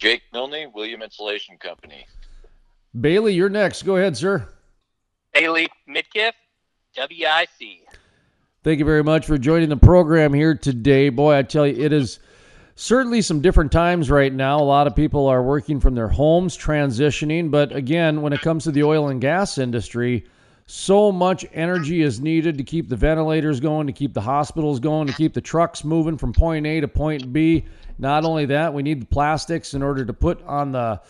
Jake Milne, William Insulation Company. Bailey, you're next. Go ahead, sir. Bailey Midkiff, WIC. Thank you very much for joining the program here today. Boy, I tell you, it is certainly some different times right now. A lot of people are working from their homes, transitioning. But again, when it comes to the oil and gas industry, so much energy is needed to keep the ventilators going, to keep the hospitals going, to keep the trucks moving from point A to point B. Not only that, we need the plastics in order to put on the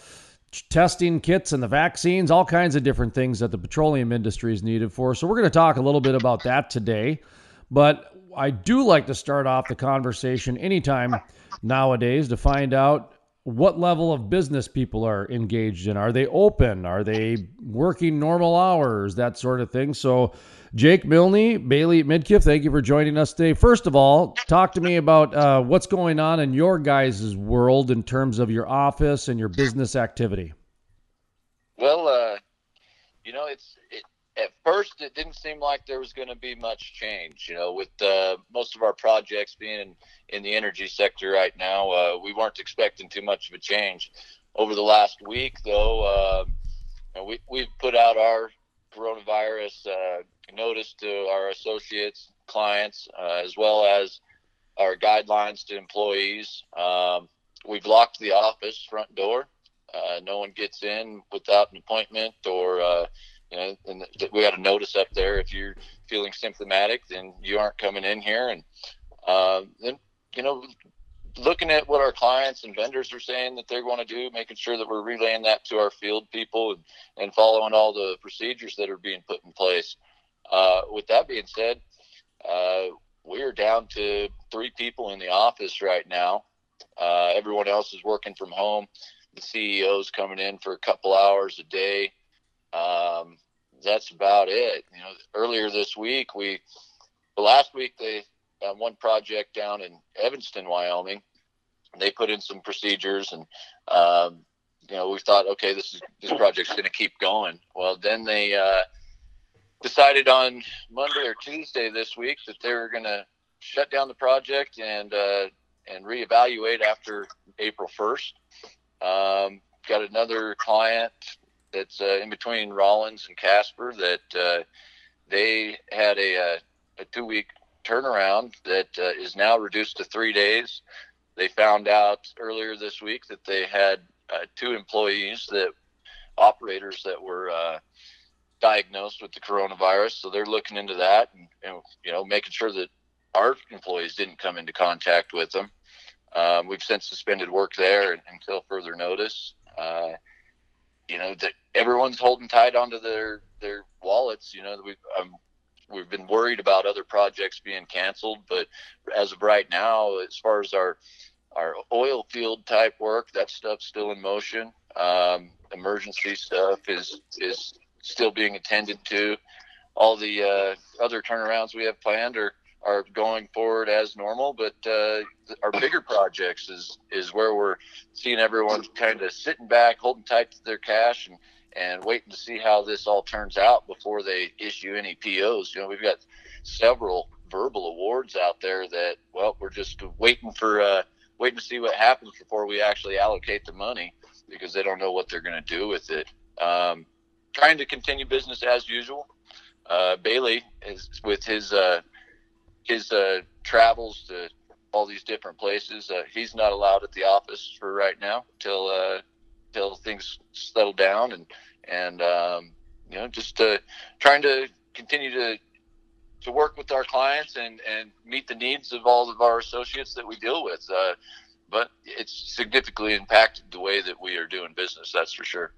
testing kits and the vaccines, all kinds of different things that the petroleum industry is needed for. So, we're going to talk a little bit about that today. But I do like to start off the conversation anytime nowadays to find out what level of business people are engaged in. Are they open? Are they working normal hours? That sort of thing. So, Jake Milne, Bailey Midkiff, thank you for joining us today. First of all, talk to me about uh, what's going on in your guys' world in terms of your office and your business activity. Well, uh, you know, it's it, at first it didn't seem like there was going to be much change. You know, with uh, most of our projects being in, in the energy sector right now, uh, we weren't expecting too much of a change. Over the last week, though, uh, we we've put out our coronavirus uh, notice to our associates, clients, uh, as well as our guidelines to employees. Um, we've locked the office front door. Uh, no one gets in without an appointment or you know, and we got a notice up there. If you're feeling symptomatic, then you aren't coming in here. And uh, then, you know, looking at what our clients and vendors are saying that they're going to do, making sure that we're relaying that to our field people and, and following all the procedures that are being put in place. Uh, with that being said, uh, we are down to three people in the office right now. Uh, everyone else is working from home. The CEO's coming in for a couple hours a day um, that's about it. You know, earlier this week, we, last week they uh, one project down in Evanston, Wyoming. They put in some procedures, and um, you know, we thought, okay, this is this project's going to keep going. Well, then they uh, decided on Monday or Tuesday this week that they were going to shut down the project and uh, and reevaluate after April first. Um, got another client that's uh, in between Rawlins and Casper that uh, they had a, a, uh, a two week turnaround that uh, is now reduced to three days. They found out earlier this week that they had uh, two employees that operators that were uh, diagnosed with the coronavirus. So they're looking into that and, and, you know making sure that our employees didn't come into contact with them. Um, we've since suspended work there until further notice. Uh, you know that everyone's holding tight onto their their wallets. You know we um, we've been worried about other projects being canceled, but as of right now, as far as our our oil field type work, that stuff's still in motion. Um, emergency stuff is is still being attended to. All the uh, other turnarounds we have planned are are going forward as normal. But uh, our bigger projects is is where we're seeing everyone kind of sitting back, holding tight to their cash, and and waiting to see how this all turns out before they issue any POs. You know, we've got several verbal awards out there that well, we're just waiting for uh, waiting to see what happens before we actually allocate the money because they don't know what they're going to do with it. Um, trying to continue business as usual. Uh, Bailey is with his uh, his uh, travels to all these different places. Uh, he's not allowed at the office for right now till uh, till things settle down and and um, you know just uh, trying to continue to to work with our clients and and meet the needs of all of our associates that we deal with. Uh, but it's significantly impacted the way that we are doing business. That's for sure.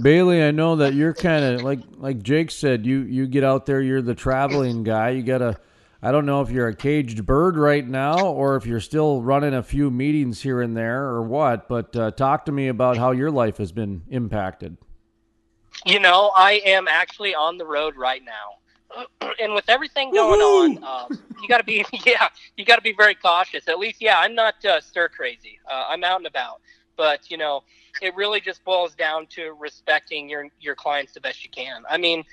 Bailey, I know that you're kind of like like Jake said. You you get out there. You're the traveling guy. You got to I don't know if you're a caged bird right now or if you're still running a few meetings here and there or what, but uh, talk to me about how your life has been impacted. You know, I am actually on the road right now. and with everything going Woo-hoo! on, um, you got to be yeah, you got to be very cautious. At least, yeah, I'm not uh, stir crazy. Uh, I'm out and about, but you know, it really just boils down to respecting your your clients the best you can. I mean,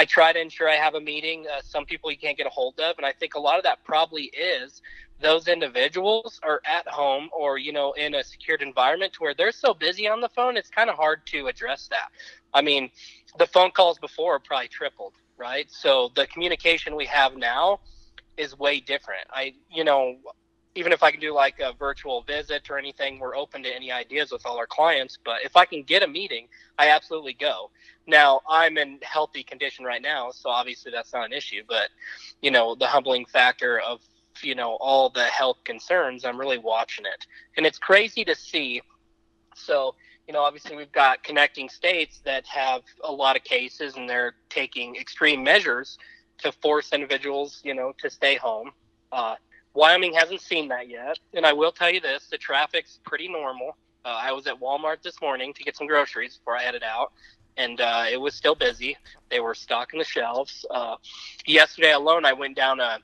I try to ensure I have a meeting. Uh, some people you can't get a hold of, and I think a lot of that probably is those individuals are at home or you know in a secured environment where they're so busy on the phone. It's kind of hard to address that. I mean, the phone calls before probably tripled, right? So the communication we have now is way different. I, you know, even if I can do like a virtual visit or anything, we're open to any ideas with all our clients. But if I can get a meeting, I absolutely go. Now I'm in healthy condition right now, so obviously that's not an issue. But you know, the humbling factor of you know all the health concerns, I'm really watching it, and it's crazy to see. So you know, obviously we've got connecting states that have a lot of cases, and they're taking extreme measures to force individuals, you know, to stay home. Uh, Wyoming hasn't seen that yet, and I will tell you this: the traffic's pretty normal. Uh, I was at Walmart this morning to get some groceries before I headed out, and uh, it was still busy. They were stocking the shelves. Uh, yesterday alone, I went down a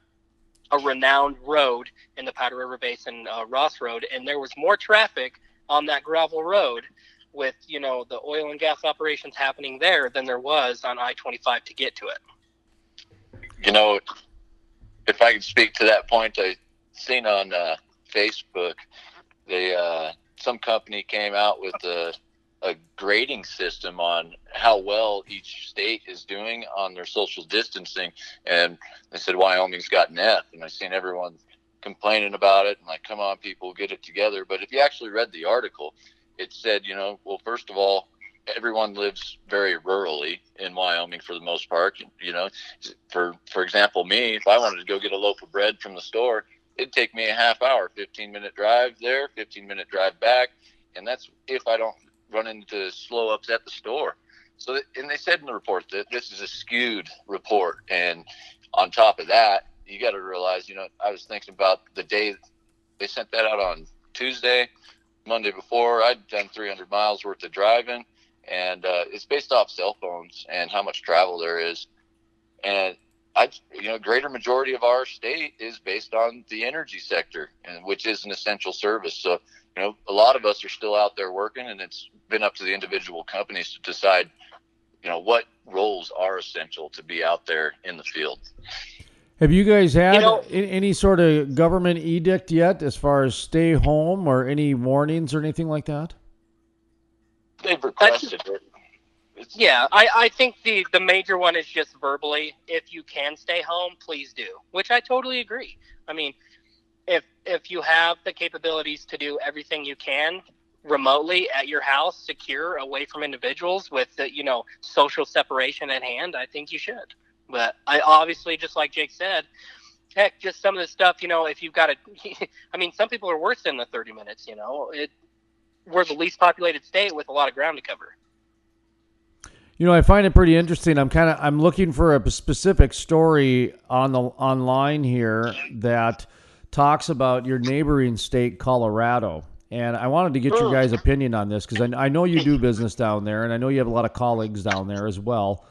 a renowned road in the Powder River Basin, uh, Ross Road, and there was more traffic on that gravel road with you know the oil and gas operations happening there than there was on I-25 to get to it. You know, if I could speak to that point, I seen on uh, Facebook, they uh, some company came out with a, a grading system on how well each state is doing on their social distancing, and they said Wyoming's got an F, and I seen everyone complaining about it and like, come on, people, get it together. But if you actually read the article, it said, you know, well, first of all, everyone lives very rurally in Wyoming for the most part. You know, for for example, me, if I wanted to go get a loaf of bread from the store, it'd take me a half hour, 15 minute drive there, 15 minute drive back, and that's if I don't run into slow ups at the store. So, and they said in the report that this is a skewed report, and on top of that, you got to realize, you know, I was thinking about the day they sent that out on Tuesday. Monday before, I'd done 300 miles worth of driving and uh, it's based off cell phones and how much travel there is. And I, you know, greater majority of our state is based on the energy sector, and which is an essential service. So, you know, a lot of us are still out there working, and it's been up to the individual companies to decide, you know, what roles are essential to be out there in the field. Have you guys had you know, any sort of government edict yet, as far as stay home or any warnings or anything like that? They've requested it. It's, yeah, I, I think the, the major one is just verbally. If you can stay home, please do, which I totally agree. I mean, if if you have the capabilities to do everything you can remotely at your house, secure, away from individuals, with the you know social separation at hand, I think you should. But I obviously, just like Jake said, heck, just some of the stuff, you know, if you've got to, I mean, some people are worse than the 30 minutes, you know, it, we're the least populated state with a lot of ground to cover. You know, I find it pretty interesting. I'm kind of I'm looking for a specific story on the online here that talks about your neighboring state, Colorado. And I wanted to get your guys' opinion on this because I, I know you do business down there, and I know you have a lot of colleagues down there as well.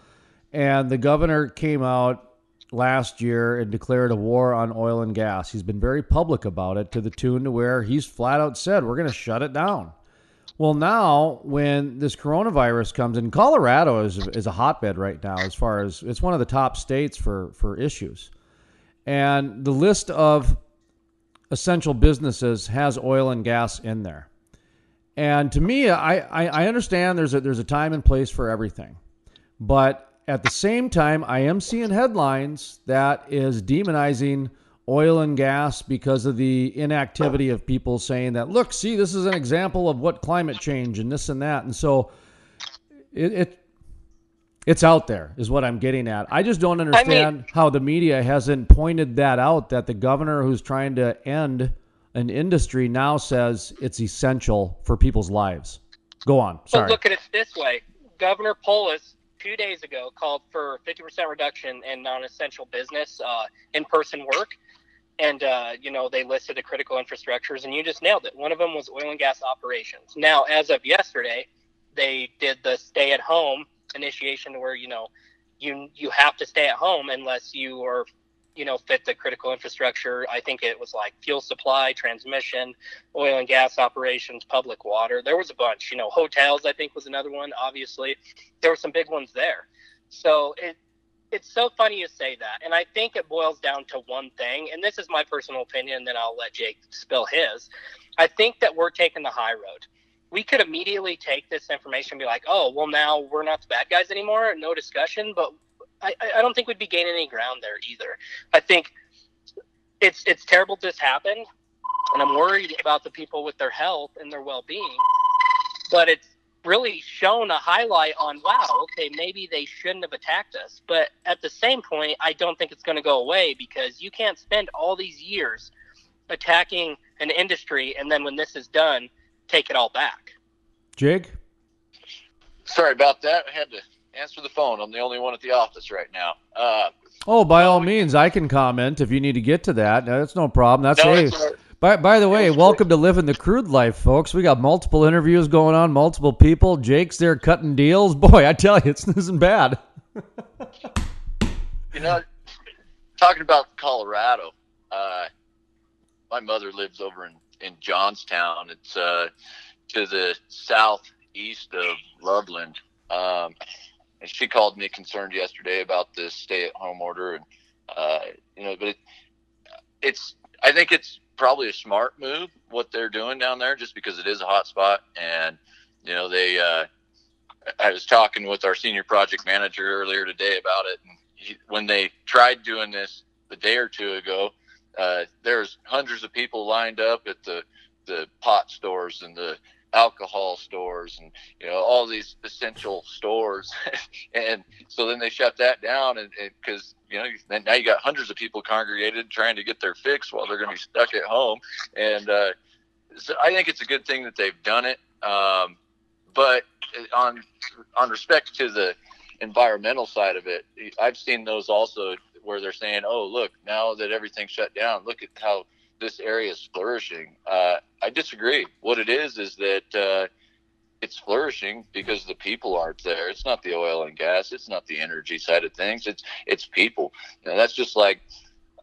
And the governor came out last year and declared a war on oil and gas. He's been very public about it to the tune to where he's flat out said, we're going to shut it down. Well, now when this coronavirus comes in, Colorado is is a hotbed right now as far as it's one of the top states for for issues, and the list of essential businesses has oil and gas in there. And to me, I, I, I understand there's a there's a time and place for everything, but at the same time, I am seeing headlines that is demonizing oil and gas because of the inactivity of people saying that look see this is an example of what climate change and this and that. And so it, it it's out there is what i'm getting at. I just don't understand I mean, how the media hasn't pointed that out that the governor who's trying to end an industry now says it's essential for people's lives. Go on sorry. but look at it this way. Governor polis two days ago called for 50% reduction in non-essential business uh, in-person work and uh, you know they listed the critical infrastructures and you just nailed it. One of them was oil and gas operations. Now as of yesterday they did the stay at home initiation where you know you you have to stay at home unless you are you know fit the critical infrastructure. I think it was like fuel supply transmission oil and gas operations public water. There was a bunch you know hotels i think was another one obviously. There were some big ones there. So it it's so funny you say that, and I think it boils down to one thing, and this is my personal opinion. and Then I'll let Jake spill his. I think that we're taking the high road. We could immediately take this information and be like, "Oh, well, now we're not the bad guys anymore. No discussion." But I, I don't think we'd be gaining any ground there either. I think it's it's terrible this happened, and I'm worried about the people with their health and their well being. But it's really shown a highlight on wow, okay, maybe they shouldn't have attacked us. But at the same point, I don't think it's going to go away because you can't spend all these years attacking an industry and then when this is done, take it all back. Jig? Sorry about that. I had to answer the phone. I'm the only one at the office right now. Uh, oh, by all means, I can comment if you need to get to that. That's no problem. That's no, hey, by, by the way, welcome to Living the Crude Life, folks. We got multiple interviews going on, multiple people. Jake's there cutting deals. Boy, I tell you, it's isn't bad. you know, talking about Colorado, uh, my mother lives over in, in Johnstown. It's uh, to the southeast of Loveland. Um, and she called me concerned yesterday about this stay-at-home order, and uh, you know, but it, it's I think it's probably a smart move what they're doing down there, just because it is a hot spot, and you know they. Uh, I was talking with our senior project manager earlier today about it, and he, when they tried doing this a day or two ago, uh, there's hundreds of people lined up at the the pot stores and the alcohol stores and you know all these essential stores. And so then they shut that down and because you know now you got hundreds of people congregated trying to get their fix while they're going to be stuck at home. And uh, so i think it's a good thing that they've done it. Um, but on on respect to the environmental side of it i've seen those also where they're saying oh look now that everything's shut down look at how this area is flourishing. Uh, I disagree. What it is is that uh, it's flourishing because the people aren't there. It's not the oil and gas. It's not the energy side of things. It's it's people. You know, that's just like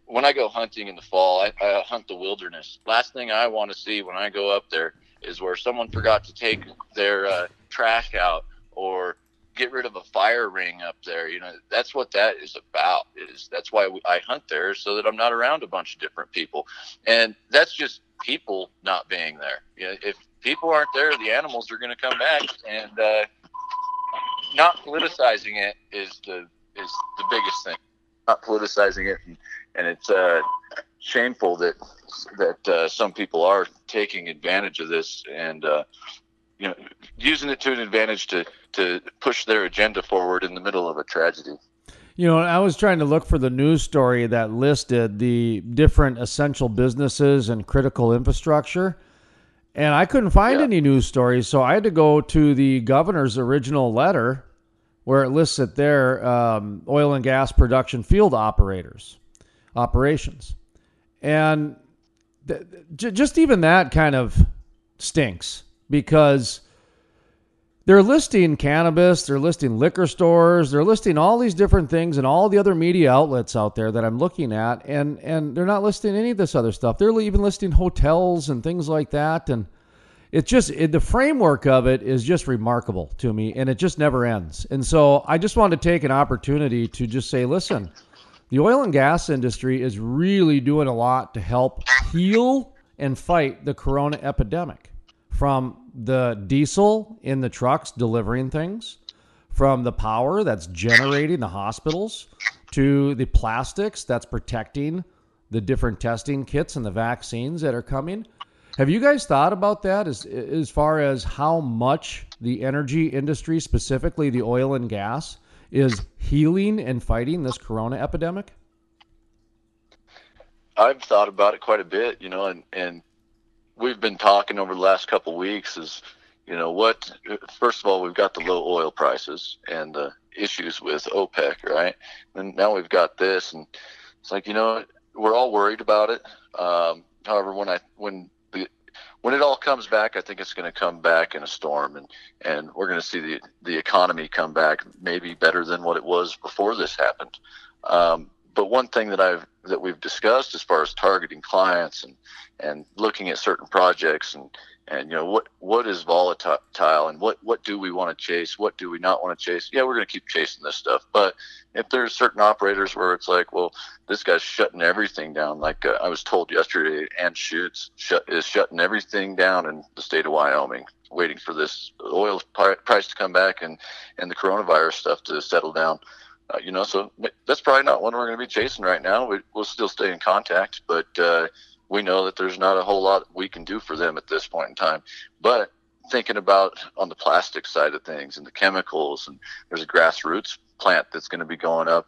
when I go hunting in the fall. I, I hunt the wilderness. Last thing I want to see when I go up there is where someone forgot to take their uh, trash out or get rid of a fire ring up there. You know, that's what that is about. Is that's why I hunt there so that I'm not around a bunch of different people, and that's just people not being there. You know, if people aren't there, the animals are going to come back, and uh, not politicizing it is the is the biggest thing. Not politicizing it, and, and it's uh, shameful that that uh, some people are taking advantage of this and uh, you know using it to an advantage to to push their agenda forward in the middle of a tragedy. You know, I was trying to look for the news story that listed the different essential businesses and critical infrastructure, and I couldn't find yeah. any news stories. So I had to go to the governor's original letter where it lists it there um, oil and gas production field operators, operations. And th- just even that kind of stinks because they're listing cannabis, they're listing liquor stores, they're listing all these different things and all the other media outlets out there that I'm looking at, and and they're not listing any of this other stuff. They're even listing hotels and things like that, and it's just it, the framework of it is just remarkable to me, and it just never ends. And so I just wanted to take an opportunity to just say, listen, the oil and gas industry is really doing a lot to help heal and fight the corona epidemic from the diesel in the trucks delivering things, from the power that's generating the hospitals, to the plastics that's protecting the different testing kits and the vaccines that are coming. Have you guys thought about that as as far as how much the energy industry, specifically the oil and gas, is healing and fighting this corona epidemic? I've thought about it quite a bit, you know, and, and we've been talking over the last couple weeks is, you know, what, first of all, we've got the low oil prices and the issues with OPEC, right? And now we've got this, and it's like, you know, we're all worried about it. Um, however, when I, when when it all comes back, I think it's going to come back in a storm, and and we're going to see the the economy come back maybe better than what it was before this happened. Um, but one thing that I've that we've discussed as far as targeting clients and and looking at certain projects and and you know what what is volatile and what what do we want to chase? What do we not want to chase? Yeah we're going to keep chasing this stuff. But if there's certain operators where it's like well this guy's shutting everything down. Like uh, i was told yesterday Anschutz shut, is shutting everything down in the state of wyoming waiting for this oil price to come back and and the coronavirus stuff to settle down uh, you know so that's probably not one we're going to be chasing right now we, will still stay in contact but uh, we know that there's not a whole lot we can do for them at this point in time. But thinking about on the plastic side of things and the chemicals, and there's a grassroots plant that's going to be going up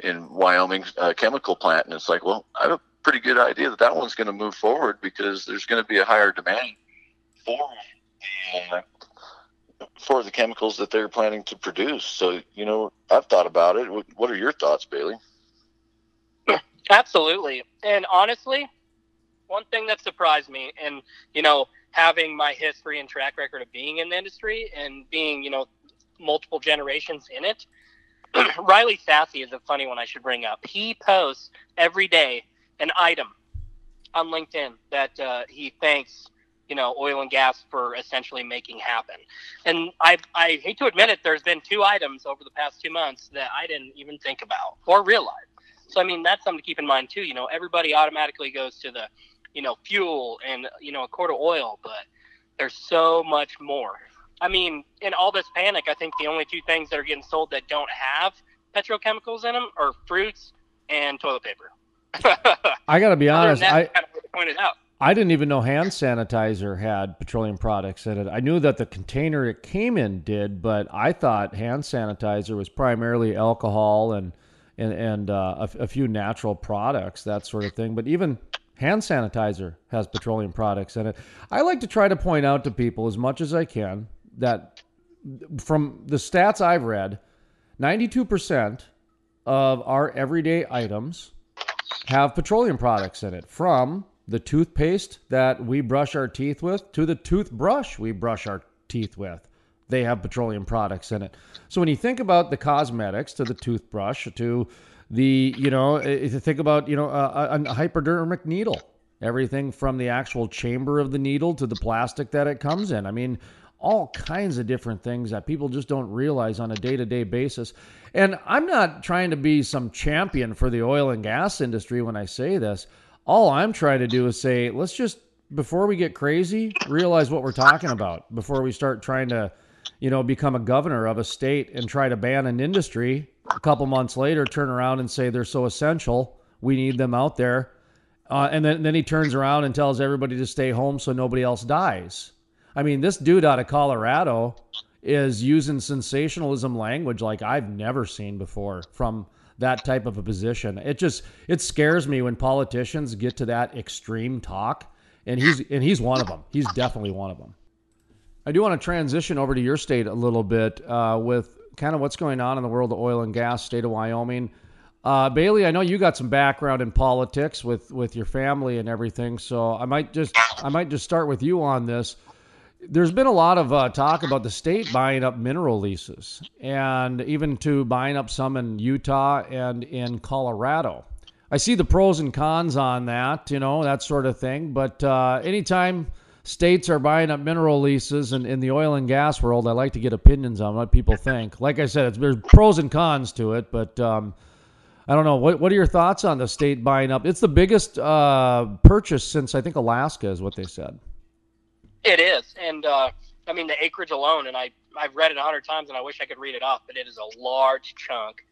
in Wyoming, a chemical plant, and it's like, well, I have a pretty good idea that that one's going to move forward because there's going to be a higher demand for the for the chemicals that they're planning to produce. So, you know, I've thought about it. What are your thoughts, Bailey? Absolutely. And honestly, one thing that surprised me, and you know, having my history and track record of being in the industry and being, you know, multiple generations in it. Riley Sassy is a funny one I should bring up. He posts every day an item on LinkedIn that uh, he thanks, you know, oil and gas for essentially making happen. And I, I hate to admit it, there's been two items over the past two months that I didn't even think about or realize. So I mean, that's something to keep in mind too. You know, everybody automatically goes to the you know, fuel and, you know, a quart of oil, but there's so much more. I mean, in all this panic, I think the only two things that are getting sold that don't have petrochemicals in them are fruits and toilet paper. I got to be honest. That, I kind of pointed out. I didn't even know hand sanitizer had petroleum products in it. I knew that the container it came in did, but I thought hand sanitizer was primarily alcohol and and and uh, a, a few natural products, that sort of thing. But even Hand sanitizer has petroleum products in it. I like to try to point out to people as much as I can that from the stats I've read, 92% of our everyday items have petroleum products in it from the toothpaste that we brush our teeth with to the toothbrush we brush our teeth with. They have petroleum products in it. So when you think about the cosmetics to the toothbrush to the you know if you think about you know a, a hypodermic needle everything from the actual chamber of the needle to the plastic that it comes in i mean all kinds of different things that people just don't realize on a day-to-day basis and i'm not trying to be some champion for the oil and gas industry when i say this all i'm trying to do is say let's just before we get crazy realize what we're talking about before we start trying to you know become a governor of a state and try to ban an industry a couple months later turn around and say they're so essential, we need them out there. Uh, and then, then he turns around and tells everybody to stay home so nobody else dies. I mean, this dude out of Colorado is using sensationalism language like I've never seen before from that type of a position. It just it scares me when politicians get to that extreme talk, and he's and he's one of them. He's definitely one of them. I do want to transition over to your state a little bit uh, with kind of what's going on in the world of oil and gas, state of Wyoming. Uh, Bailey, I know you got some background in politics with, with your family and everything, so I might just I might just start with you on this. There's been a lot of uh, talk about the state buying up mineral leases, and even to buying up some in Utah and in Colorado. I see the pros and cons on that, you know, that sort of thing. But uh, anytime states are buying up mineral leases and in the oil and gas world, I like to get opinions on what people think. Like I said, there's pros and cons to it, but um, I don't know. What, what are your thoughts on the state buying up? It's the biggest uh, purchase since I think Alaska is what they said. It is, and uh, I mean the acreage alone, and I I've read it a hundred times, and I wish I could read it off, but it is a large chunk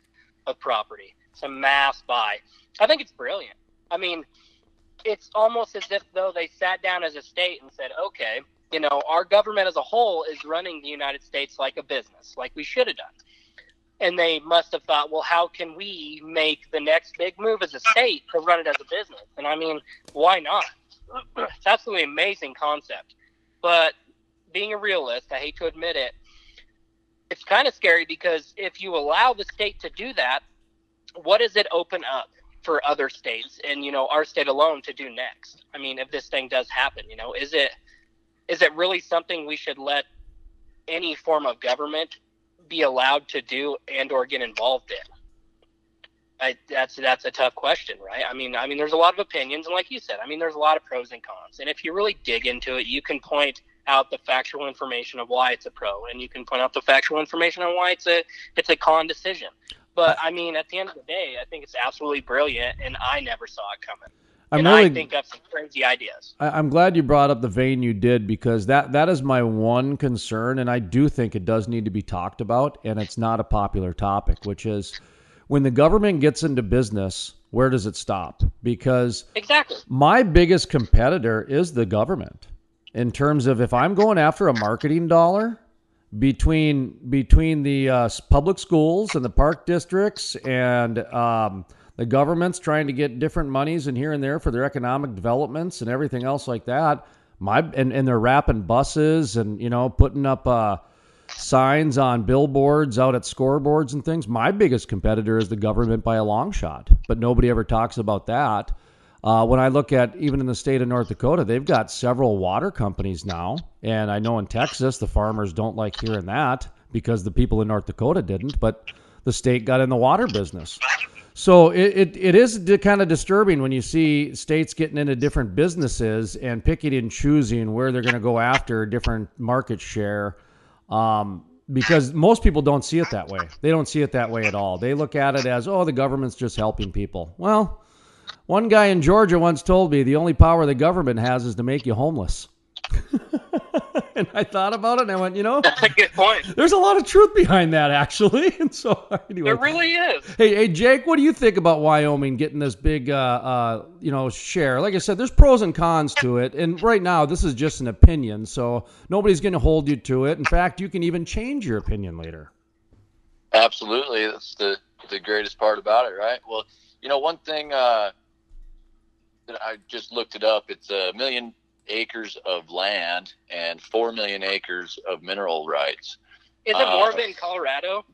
of property. It's a mass buy. I think it's brilliant. I mean, it's almost as if though they sat down as a state and said, okay, you know, our government as a whole is running the United States like a business, like we should have done. And they must have thought, well, how can we make the next big move as a state to run it as a business? And I mean, why not? it's absolutely amazing concept. But being a realist, I hate to admit it, it's kind of scary because if you allow the state to do that, what does it open up? for other states and you know our state alone to do next i mean if this thing does happen you know is it is it really something we should let any form of government be allowed to do and or get involved in I, that's that's a tough question, right? I mean, I mean, there's a lot of opinions, and like you said, I mean, there's a lot of pros and cons. And if you really dig into it, you can point out the factual information of why it's a pro, and you can point out the factual information on why it's a it's a con decision. But I mean, at the end of the day, I think it's absolutely brilliant, and I never saw it coming. I'm and really, I think of some crazy ideas. I, am glad you brought up the vein you did because that that is my one concern, and I do think it does need to be talked about, and it's not a popular topic, which is when the government gets into business, where does it stop? Because exactly my biggest competitor is the government in terms of if I'm going after a marketing dollar between between the uh, public schools and the park districts and um, the government's trying to get different monies in here and there for their economic developments and everything else like that. My and, and they're wrapping buses and you know putting up uh, signs on billboards out at scoreboards and things. My biggest competitor is the government by a long shot, but nobody ever talks about that. Uh, when I look at even in the state of North Dakota, they've got several water companies now. And I know in Texas, the farmers don't like hearing that because the people in North Dakota didn't, but the state got in the water business. So it, it, it is kind of disturbing when you see states getting into different businesses and picking and choosing where they're going to go after different market share. Um, because most people don't see it that way. They don't see it that way at all. They look at it as, oh, the government's just helping people. Well, one guy in Georgia once told me the only power the government has is to make you homeless. and I thought about it and I went, you know, that's a good point. There's a lot of truth behind that, actually. And so, anyway, there really is. Hey, hey, Jake, what do you think about Wyoming getting this big, uh, uh, you know, share? Like I said, there's pros and cons to it, and right now this is just an opinion, so nobody's going to hold you to it. In fact, you can even change your opinion later. Absolutely, that's the the greatest part about it, right? Well, you know, one thing. Uh, that I just looked it up. It's a million acres of land and four million acres of mineral rights. Is it more uh, in Colorado?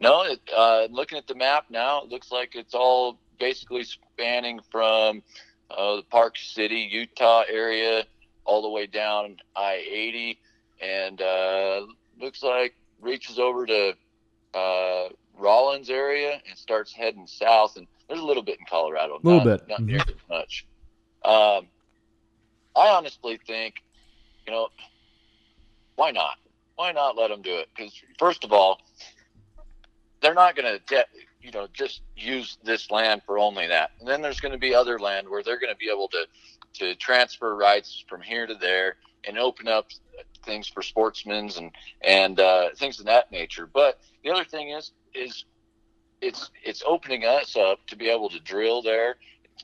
No, it, uh, looking at the map now, it looks like it's all basically spanning from uh, the Park City, Utah area, all the way down I 80, and uh, looks like reaches over to uh, Rawlins area and starts heading south. And there's a little bit in Colorado, a little not, bit, not mm-hmm. nearly much. Um, I honestly think, you know, why not? Why not let them do it? Because first of all, they're not going to, you know, just use this land for only that. And then there's going to be other land where they're going to be able to to transfer rights from here to there and open up things for sportsmen and and uh, things of that nature. But the other thing is is it's it's opening us up to be able to drill there,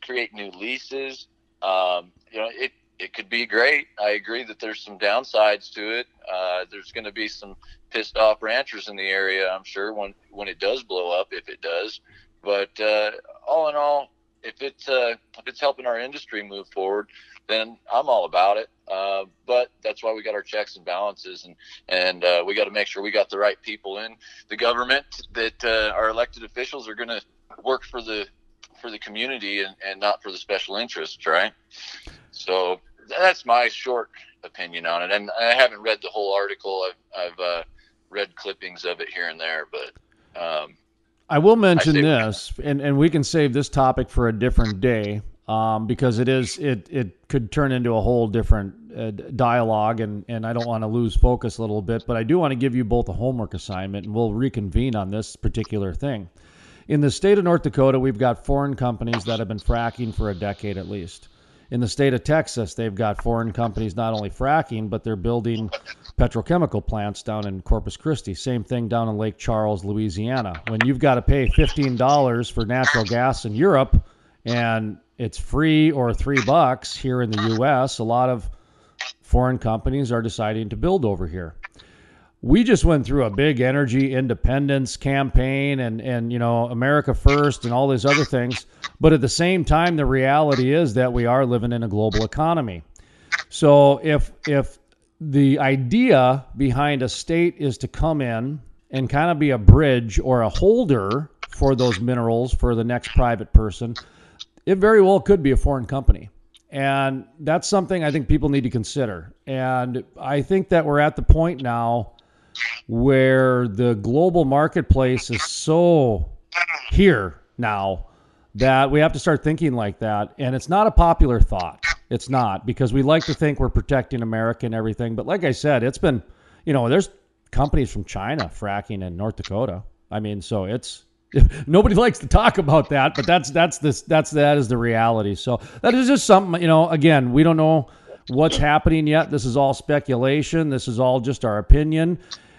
create new leases. Um, you know, it it could be great. I agree that there's some downsides to it. Uh, there's going to be some pissed off ranchers in the area, I'm sure, when when it does blow up, if it does. But uh, all in all, if it's uh, if it's helping our industry move forward, then I'm all about it. Uh, but that's why we got our checks and balances, and and uh, we got to make sure we got the right people in the government that uh, our elected officials are going to work for the for the community and, and not for the special interests, right? So that's my short opinion on it, and I haven't read the whole article. I've, I've uh, read clippings of it here and there, but um, I will mention I this, and, and we can save this topic for a different day um, because it is it it could turn into a whole different uh, dialogue, and and I don't want to lose focus a little bit, but I do want to give you both a homework assignment, and we'll reconvene on this particular thing. In the state of North Dakota, we've got foreign companies that have been fracking for a decade at least in the state of Texas, they've got foreign companies not only fracking, but they're building petrochemical plants down in Corpus Christi. Same thing down in Lake Charles, Louisiana. When you've got to pay $15 for natural gas in Europe and it's free or three bucks here in the U.S., a lot of foreign companies are deciding to build over here we just went through a big energy independence campaign and and you know America first and all these other things. But at the same time the reality is that we are living in a global economy. So if if the idea behind a state is to come in and kind of be a bridge or a holder for those minerals for the next private person it very well could be a foreign company. And that's something I think people need to consider. And I think that we're at the point now where the global marketplace is so here now that we have to start thinking like that. And it's not a popular thought. It's not because we like to think we're protecting America and everything. But like I said, it's been, you know, there's companies from China fracking in North Dakota. I mean, so it's nobody likes to talk about that, but that's that's this that's that is the reality. So that is just something, you know, again, we don't know what's happening yet. This is all speculation. This is all just our opinion.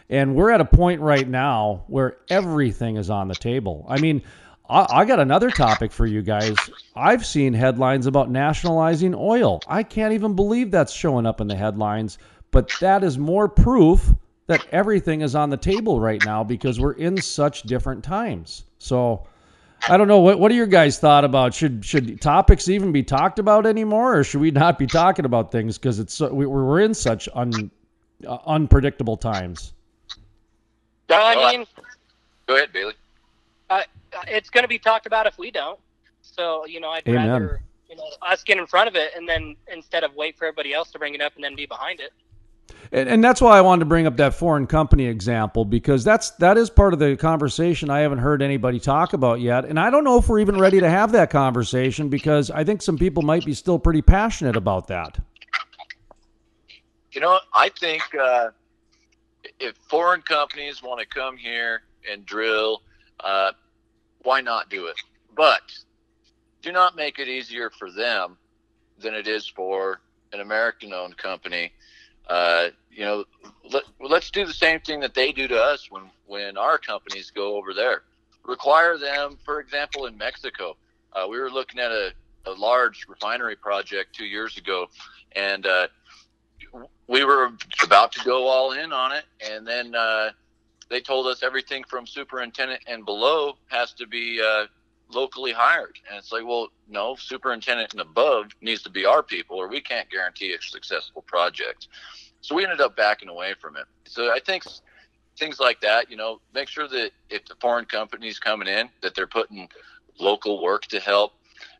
And we're at a point right now where everything is on the table. I mean, I, I got another topic for you guys. I've seen headlines about nationalizing oil. I can't even believe that's showing up in the headlines, but that is more proof that everything is on the table right now because we're in such different times. So I don't know what what are your guys thought about should should topics even be talked about anymore or should we not be talking about things because it's we, we're in such un, uh, unpredictable times. I mean, go ahead, Bailey. Uh, it's going to be talked about if we don't. So you know, I'd Amen. rather you know us get in front of it and then instead of wait for everybody else to bring it up and then be behind it. And, and that's why I wanted to bring up that foreign company example because that's that is part of the conversation I haven't heard anybody talk about yet, and I don't know if we're even ready to have that conversation because I think some people might be still pretty passionate about that. You know, I think uh, if foreign companies want to come here and drill, uh, why not do it? But do not make it easier for them than it is for an American-owned company. Uh, you know, let, let's do the same thing that they do to us when when our companies go over there. Require them, for example, in Mexico. Uh, we were looking at a, a large refinery project two years ago, and uh, we were about to go all in on it, and then uh, they told us everything from superintendent and below has to be uh, locally hired. And it's like, well, no, superintendent and above needs to be our people, or we can't guarantee a successful project. So we ended up backing away from it. So I think things like that, you know, make sure that if the foreign companies coming in, that they're putting local work to help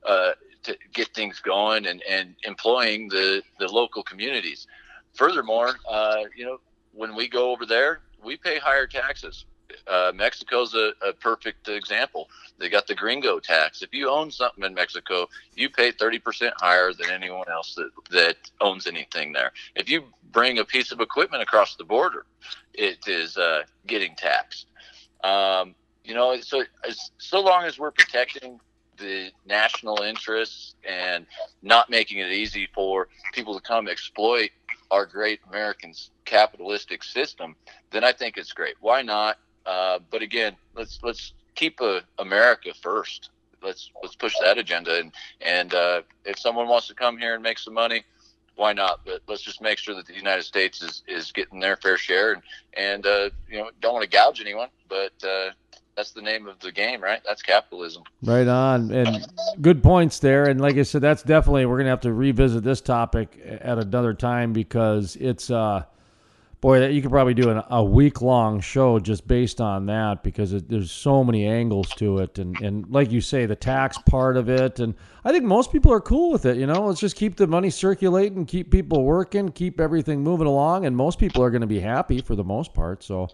uh, to get things going and, and employing the, the local communities. Furthermore, uh, you know, when we go over there, we pay higher taxes. Uh, Mexico's a, a perfect example. They got the gringo tax. If you own something in Mexico, you pay 30% higher than anyone else that, that owns anything there. If you bring a piece of equipment across the border, it is uh, getting taxed. Um, you know, so as, so long as we're protecting the national interests and not making it easy for people to come exploit our great American capitalistic system, then I think it's great. Why not? Uh, but again, let's let's keep uh, America first. Let's let's push that agenda, and and uh, if someone wants to come here and make some money, why not? But let's just make sure that the United States is, is getting their fair share, and and uh, you know don't want to gouge anyone, but uh, that's the name of the game, right? That's capitalism. Right on, and good points there. And like I said, that's definitely we're gonna have to revisit this topic at another time because it's uh, boy, that you could probably do an, a week long show just based on that because it, there's so many angles to it, and and like you say, the tax part of it, and I think most people are cool with it. You know, let's just keep the money circulating, keep people working, keep everything moving along, and most people are going to be happy for the most part. So.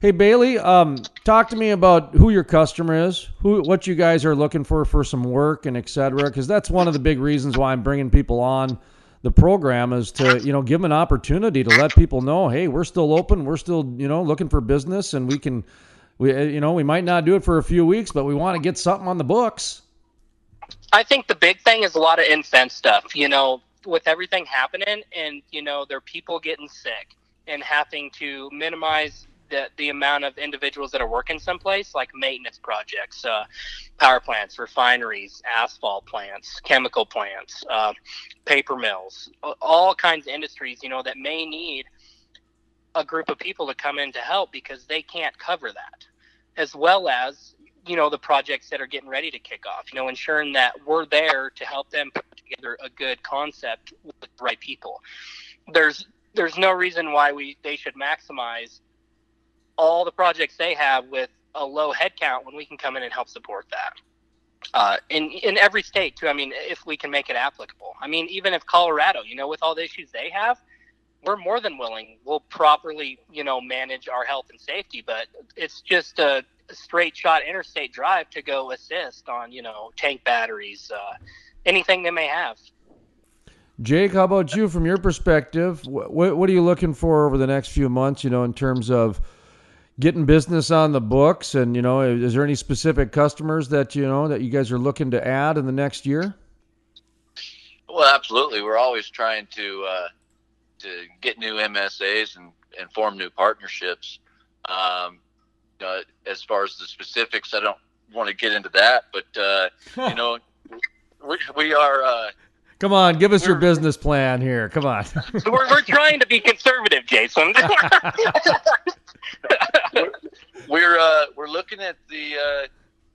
Hey Bailey, um, talk to me about who your customer is, who, what you guys are looking for for some work and et cetera, because that's one of the big reasons why I'm bringing people on the program is to you know give them an opportunity to let people know, hey, we're still open, we're still you know looking for business, and we can, we you know we might not do it for a few weeks, but we want to get something on the books. I think the big thing is a lot of in-fence stuff. You know, with everything happening, and you know, there are people getting sick and having to minimize the, the amount of individuals that are working someplace, like maintenance projects, uh, power plants, refineries, asphalt plants, chemical plants, uh, paper mills, all kinds of industries, you know, that may need a group of people to come in to help because they can't cover that, as well as you know the projects that are getting ready to kick off. You know, ensuring that we're there to help them put together a good concept with the right people. There's there's no reason why we they should maximize all the projects they have with a low headcount when we can come in and help support that. Uh, in in every state too. I mean, if we can make it applicable. I mean, even if Colorado, you know, with all the issues they have, we're more than willing. We'll properly, you know, manage our health and safety. But it's just a straight shot interstate drive to go assist on you know tank batteries, uh, anything they may have. Jake, how about you from your perspective? What, what are you looking for over the next few months, you know, in terms of getting business on the books and, you know, is there any specific customers that, you know, that you guys are looking to add in the next year? Well, absolutely. We're always trying to uh, to get new MSAs and, and form new partnerships. Um, uh, as far as the specifics, I don't want to get into that, but uh, you know, we, we are uh, Come on, give us your business plan here. Come on. we're, we're trying to be conservative, Jason. we're uh, we're looking at the uh,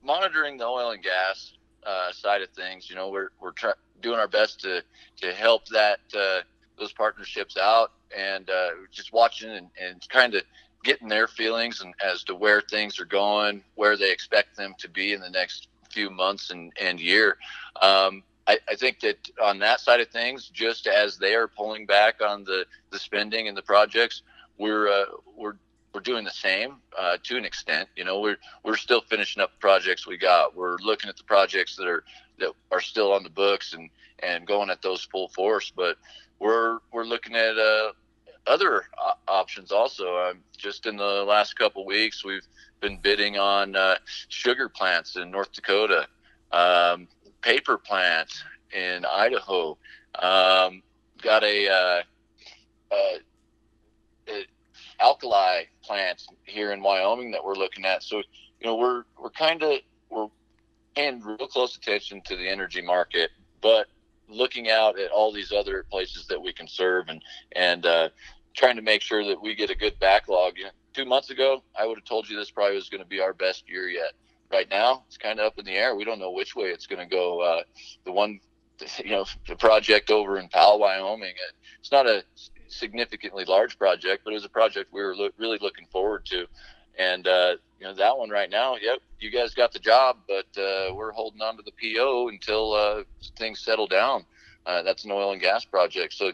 monitoring the oil and gas uh, side of things. You know, we're we're try- doing our best to to help that uh, those partnerships out, and uh, just watching and, and kind of getting their feelings and as to where things are going, where they expect them to be in the next few months and, and year. Um, I, I, think that on that side of things, just as they are pulling back on the, the spending and the projects, we're uh, we're we're doing the same uh, to an extent. You know, we're we're still finishing up projects we got. We're looking at the projects that are that are still on the books and and going at those full force. But we're we're looking at uh, other options also. Um, just in the last couple weeks, we've been bidding on uh, sugar plants in North Dakota. Um, paper plants in Idaho. Um, got a, uh, uh, alkali plants here in Wyoming that we're looking at. So you know we're we're kind of we're paying real close attention to the energy market, but looking out at all these other places that we can serve and and uh, trying to make sure that we get a good backlog. You know, two months ago, I would have told you this probably was going to be our best year yet right now it's kind of up in the air. We don't know which way it's going to go. Uh, the one, you know, the project over in Powell, Wyoming, it's not a significantly large project, but it was a project we were lo- really looking forward to. And uh, you know that one right now, yep, you guys got the job, but uh, we're holding on to the PO until uh, things settle down. Uh, that's an oil and gas project, so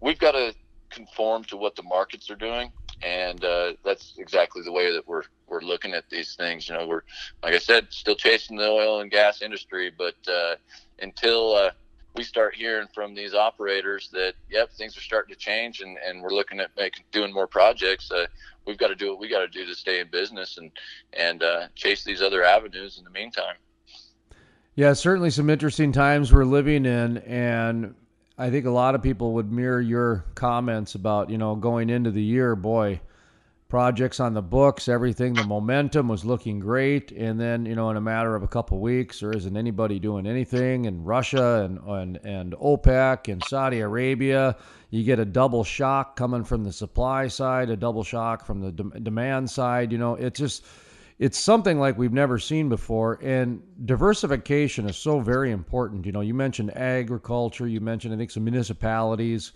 we've got to conform to what the markets are doing and uh, that's exactly the way that we're we're looking at these things. You know, we're like I said, still chasing the oil and gas industry, but uh, until we start hearing from these operators that yep, things are starting to change, and, and we're looking at making doing more projects. Uh, we've got to do what we got to do to stay in business and and uh, chase these other avenues in the meantime. Yeah, certainly some interesting times we're living in, and I think a lot of people would mirror your comments about, you know, going into the year, boy, projects on the books, everything, the momentum was looking great. And then, you know, in a matter of a couple of weeks, there isn't anybody doing anything. And Russia and, and, and OPEC and Saudi Arabia, you get a double shock coming from the supply side, a double shock from the de- demand side. You know, it's just it's something like we've never seen before and diversification is so very important you know you mentioned agriculture you mentioned i think some municipalities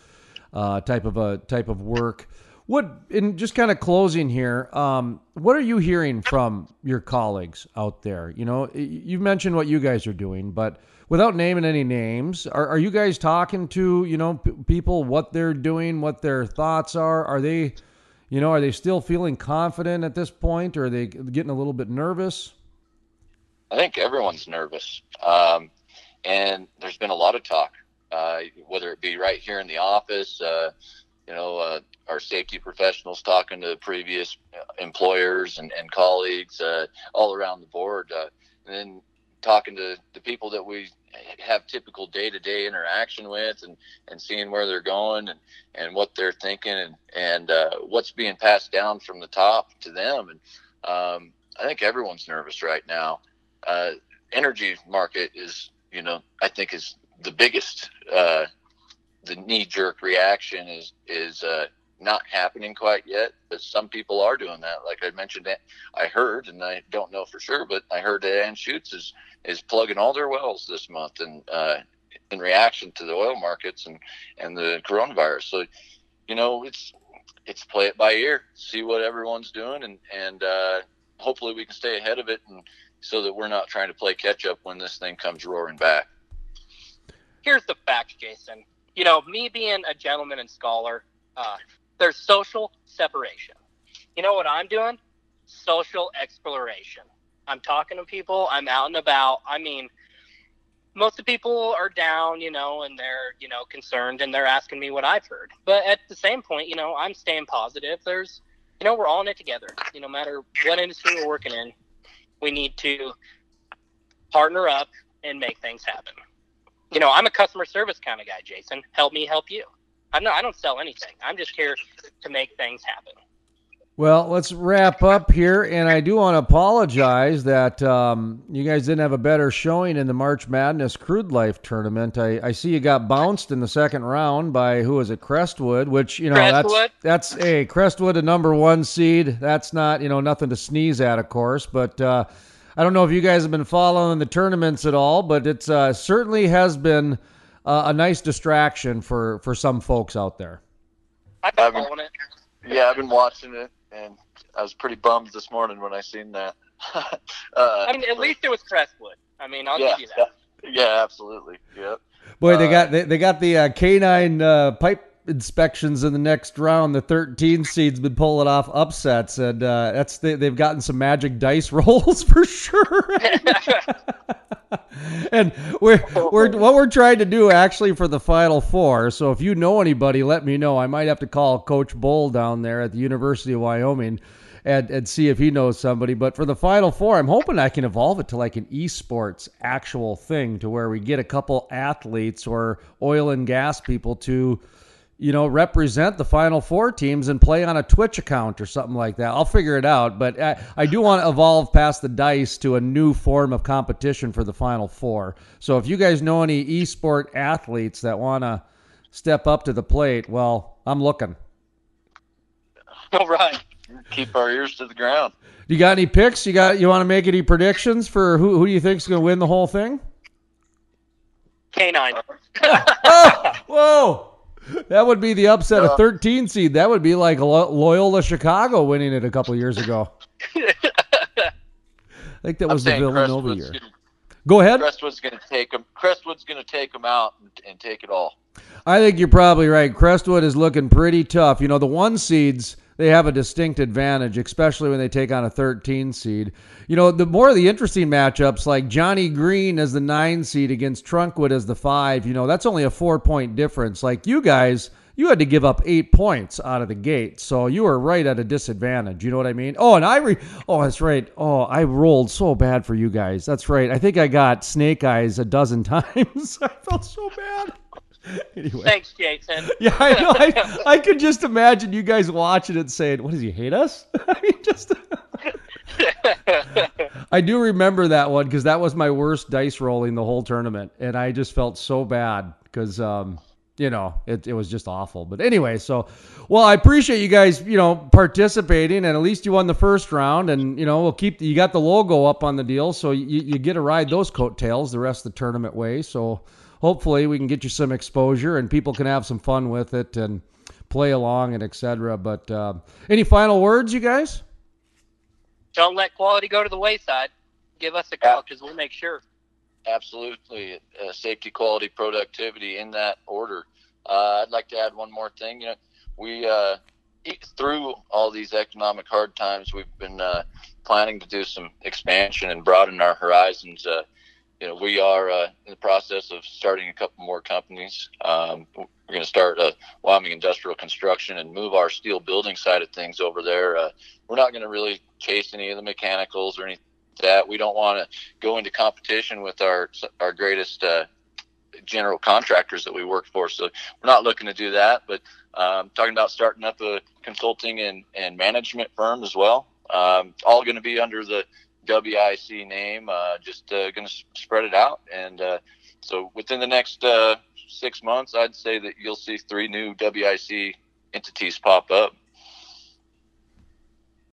uh, type of a type of work what in just kind of closing here um, what are you hearing from your colleagues out there you know you've mentioned what you guys are doing but without naming any names are, are you guys talking to you know p- people what they're doing what their thoughts are are they you know, are they still feeling confident at this point, or are they getting a little bit nervous? I think everyone's nervous, um, and there's been a lot of talk, uh, whether it be right here in the office, uh, you know, uh, our safety professionals talking to previous employers and, and colleagues uh, all around the board, uh, and then talking to the people that we have typical day to day interaction with and, and seeing where they're going and, and what they're thinking and, and uh, what's being passed down from the top to them. And um, I think everyone's nervous right now. Uh, energy market is, you know, I think is the biggest, uh, the knee jerk reaction is, is uh, not happening quite yet, but some people are doing that. Like I mentioned, I heard, and I don't know for sure, but I heard that Anschutz is is plugging all their wells this month, and uh, in reaction to the oil markets and and the coronavirus. So, you know, it's it's play it by ear, see what everyone's doing, and and uh, hopefully we can stay ahead of it, and so that we're not trying to play catch up when this thing comes roaring back. Here's the facts, Jason. You know, me being a gentleman and scholar, uh, there's social separation. You know what I'm doing? social exploration. I'm talking to people. I'm out and about. I mean, most of the people are down, you know, and they're, you know, concerned and they're asking me what I've heard. But at the same point, you know, I'm staying positive. There's, you know, we're all in it together. You know, no matter what industry we're working in, we need to partner up and make things happen. You know, I'm a customer service kind of guy, Jason. Help me help you. I'm not, I don't sell anything. I'm just here to make things happen. Well, let's wrap up here, and I do want to apologize that um, you guys didn't have a better showing in the March Madness Crude Life tournament. I, I see you got bounced in the second round by who was it, Crestwood, which you know Crestwood? that's that's a hey, Crestwood, a number one seed. That's not you know nothing to sneeze at, of course, but. Uh, I don't know if you guys have been following the tournaments at all, but it uh, certainly has been uh, a nice distraction for, for some folks out there. I've been following it. Yeah, I've been watching it, and I was pretty bummed this morning when I seen that. uh, I mean, at least it was Crestwood. I mean, I'll yeah, give you that. Yeah, yeah, absolutely. Yep. Boy, they Uh, got they, they got the uh, canine uh, pipe inspections in the next round. The 13 seeds been pulling off upsets, and uh, that's they, they've gotten some magic dice rolls for sure. and we're we're what we're trying to do actually for the final four. So if you know anybody, let me know. I might have to call Coach Bohl down there at the University of Wyoming. And, and see if he knows somebody. But for the final four, I'm hoping I can evolve it to like an esports actual thing to where we get a couple athletes or oil and gas people to you know, represent the Final Four teams and play on a Twitch account or something like that. I'll figure it out, but I, I do want to evolve past the dice to a new form of competition for the Final Four. So if you guys know any esport athletes that want to step up to the plate, well, I'm looking. All right. Keep our ears to the ground. You got any picks? You got you want to make any predictions for who who do you think's going to win the whole thing? Canine. oh, whoa. That would be the upset of uh. 13 seed. That would be like Lo- Loyola Chicago winning it a couple years ago. I think that I'm was the saying Villanova Crestwood's year. gonna- Go ahead. Crestwood's going to take them. Crestwood's going to take them out and, and take it all. I think you're probably right. Crestwood is looking pretty tough. You know, the one seeds, they have a distinct advantage, especially when they take on a 13 seed. You know, the more of the interesting matchups, like Johnny Green as the nine seed against Trunkwood as the five, you know, that's only a four point difference. Like you guys, you had to give up eight points out of the gate. So you were right at a disadvantage. You know what I mean? Oh, and I, re- oh, that's right. Oh, I rolled so bad for you guys. That's right. I think I got snake eyes a dozen times. I felt so bad. Anyway. Thanks, Jason. Yeah, I know. I, I could just imagine you guys watching it saying, "What does he hate us?" I mean, just. I do remember that one because that was my worst dice rolling the whole tournament, and I just felt so bad because, um, you know, it, it was just awful. But anyway, so, well, I appreciate you guys, you know, participating, and at least you won the first round, and you know, we'll keep you got the logo up on the deal, so you, you get to ride those coattails the rest of the tournament way. So hopefully we can get you some exposure and people can have some fun with it and play along and etc. But uh, any final words, you guys? Don't let quality go to the wayside. Give us a call because we'll make sure. Absolutely, uh, safety, quality, productivity in that order. Uh, I'd like to add one more thing. You know, we uh, e- through all these economic hard times, we've been uh, planning to do some expansion and broaden our horizons. You know, we are uh, in the process of starting a couple more companies. Um, we're going to start uh, Wyoming Industrial Construction and move our steel building side of things over there. Uh, we're not going to really chase any of the mechanicals or like that. We don't want to go into competition with our our greatest uh, general contractors that we work for. So we're not looking to do that. But um, talking about starting up a consulting and, and management firm as well. Um, all going to be under the WIC name, uh, just uh, going to spread it out. And uh, so within the next uh, six months, I'd say that you'll see three new WIC entities pop up.